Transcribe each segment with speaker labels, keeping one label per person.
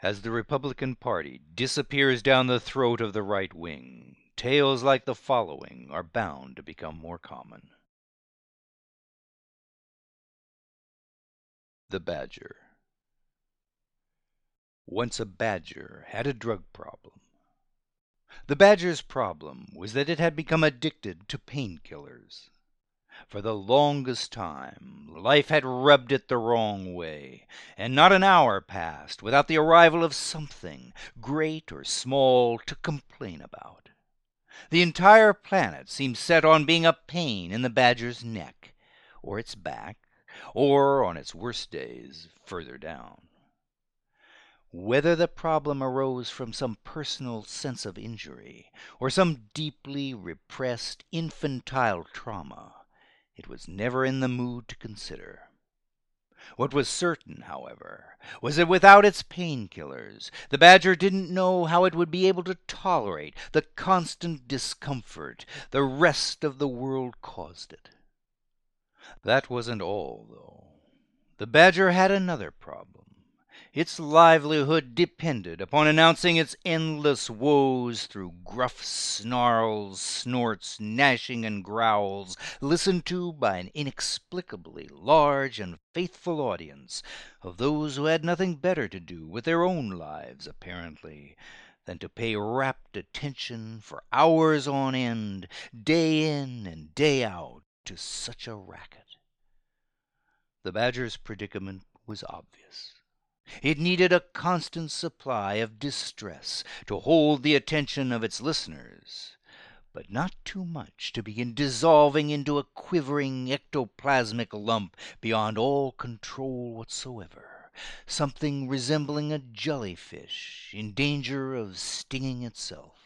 Speaker 1: As the Republican Party disappears down the throat of the right wing, tales like the following are bound to become more common. The Badger Once a badger had a drug problem. The badger's problem was that it had become addicted to painkillers. For the longest time life had rubbed it the wrong way, and not an hour passed without the arrival of something, great or small, to complain about. The entire planet seemed set on being a pain in the badger's neck, or its back, or, on its worst days, further down. Whether the problem arose from some personal sense of injury, or some deeply repressed infantile trauma, it was never in the mood to consider. What was certain, however, was that without its painkillers the badger didn't know how it would be able to tolerate the constant discomfort the rest of the world caused it. That wasn't all, though. The badger had another problem. Its livelihood depended upon announcing its endless woes through gruff snarls, snorts, gnashing, and growls, listened to by an inexplicably large and faithful audience of those who had nothing better to do with their own lives, apparently, than to pay rapt attention for hours on end, day in and day out, to such a racket. The badger's predicament was obvious. It needed a constant supply of distress to hold the attention of its listeners, but not too much to begin dissolving into a quivering ectoplasmic lump beyond all control whatsoever, something resembling a jellyfish in danger of stinging itself.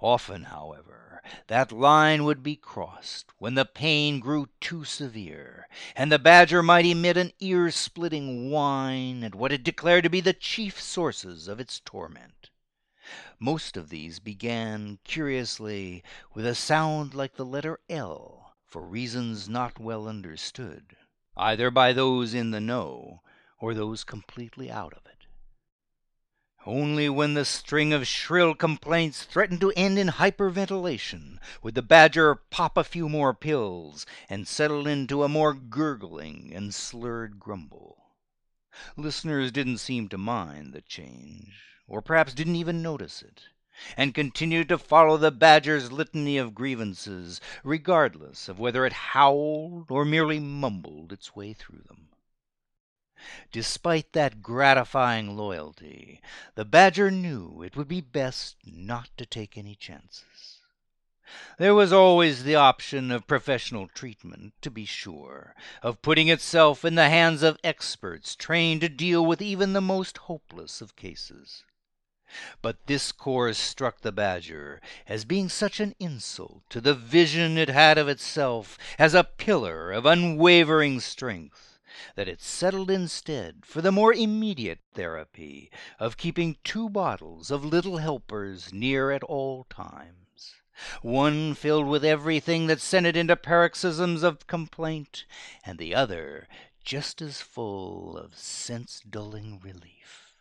Speaker 1: Often, however, that line would be crossed when the pain grew too severe, and the badger might emit an ear splitting whine at what it declared to be the chief sources of its torment. Most of these began, curiously, with a sound like the letter L, for reasons not well understood, either by those in the know or those completely out of it. Only when the string of shrill complaints threatened to end in hyperventilation would the badger pop a few more pills and settle into a more gurgling and slurred grumble. Listeners didn't seem to mind the change, or perhaps didn't even notice it, and continued to follow the badger's litany of grievances, regardless of whether it howled or merely mumbled its way through them. Despite that gratifying loyalty, the badger knew it would be best not to take any chances. There was always the option of professional treatment, to be sure, of putting itself in the hands of experts trained to deal with even the most hopeless of cases. But this course struck the badger as being such an insult to the vision it had of itself as a pillar of unwavering strength that it settled instead for the more immediate therapy of keeping two bottles of Little Helpers near at all times, one filled with everything that sent it into paroxysms of complaint, and the other just as full of sense dulling relief.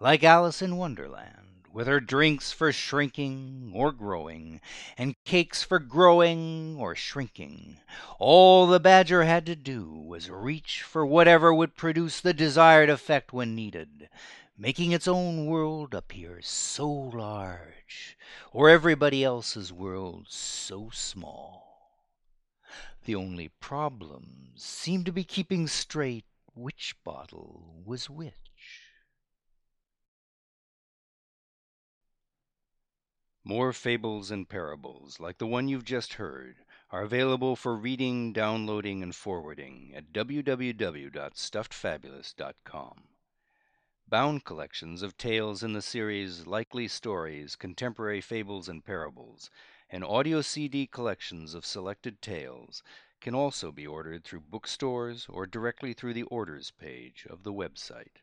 Speaker 1: Like Alice in Wonderland with her drinks for shrinking or growing, and cakes for growing or shrinking. All the badger had to do was reach for whatever would produce the desired effect when needed, making its own world appear so large, or everybody else's world so small. The only problem seemed to be keeping straight which bottle was which. More fables and parables like the one you've just heard are available for reading, downloading, and forwarding at www.stuffedfabulist.com. Bound collections of tales in the series Likely Stories, Contemporary Fables and Parables, and audio CD collections of selected tales can also be ordered through bookstores or directly through the orders page of the website.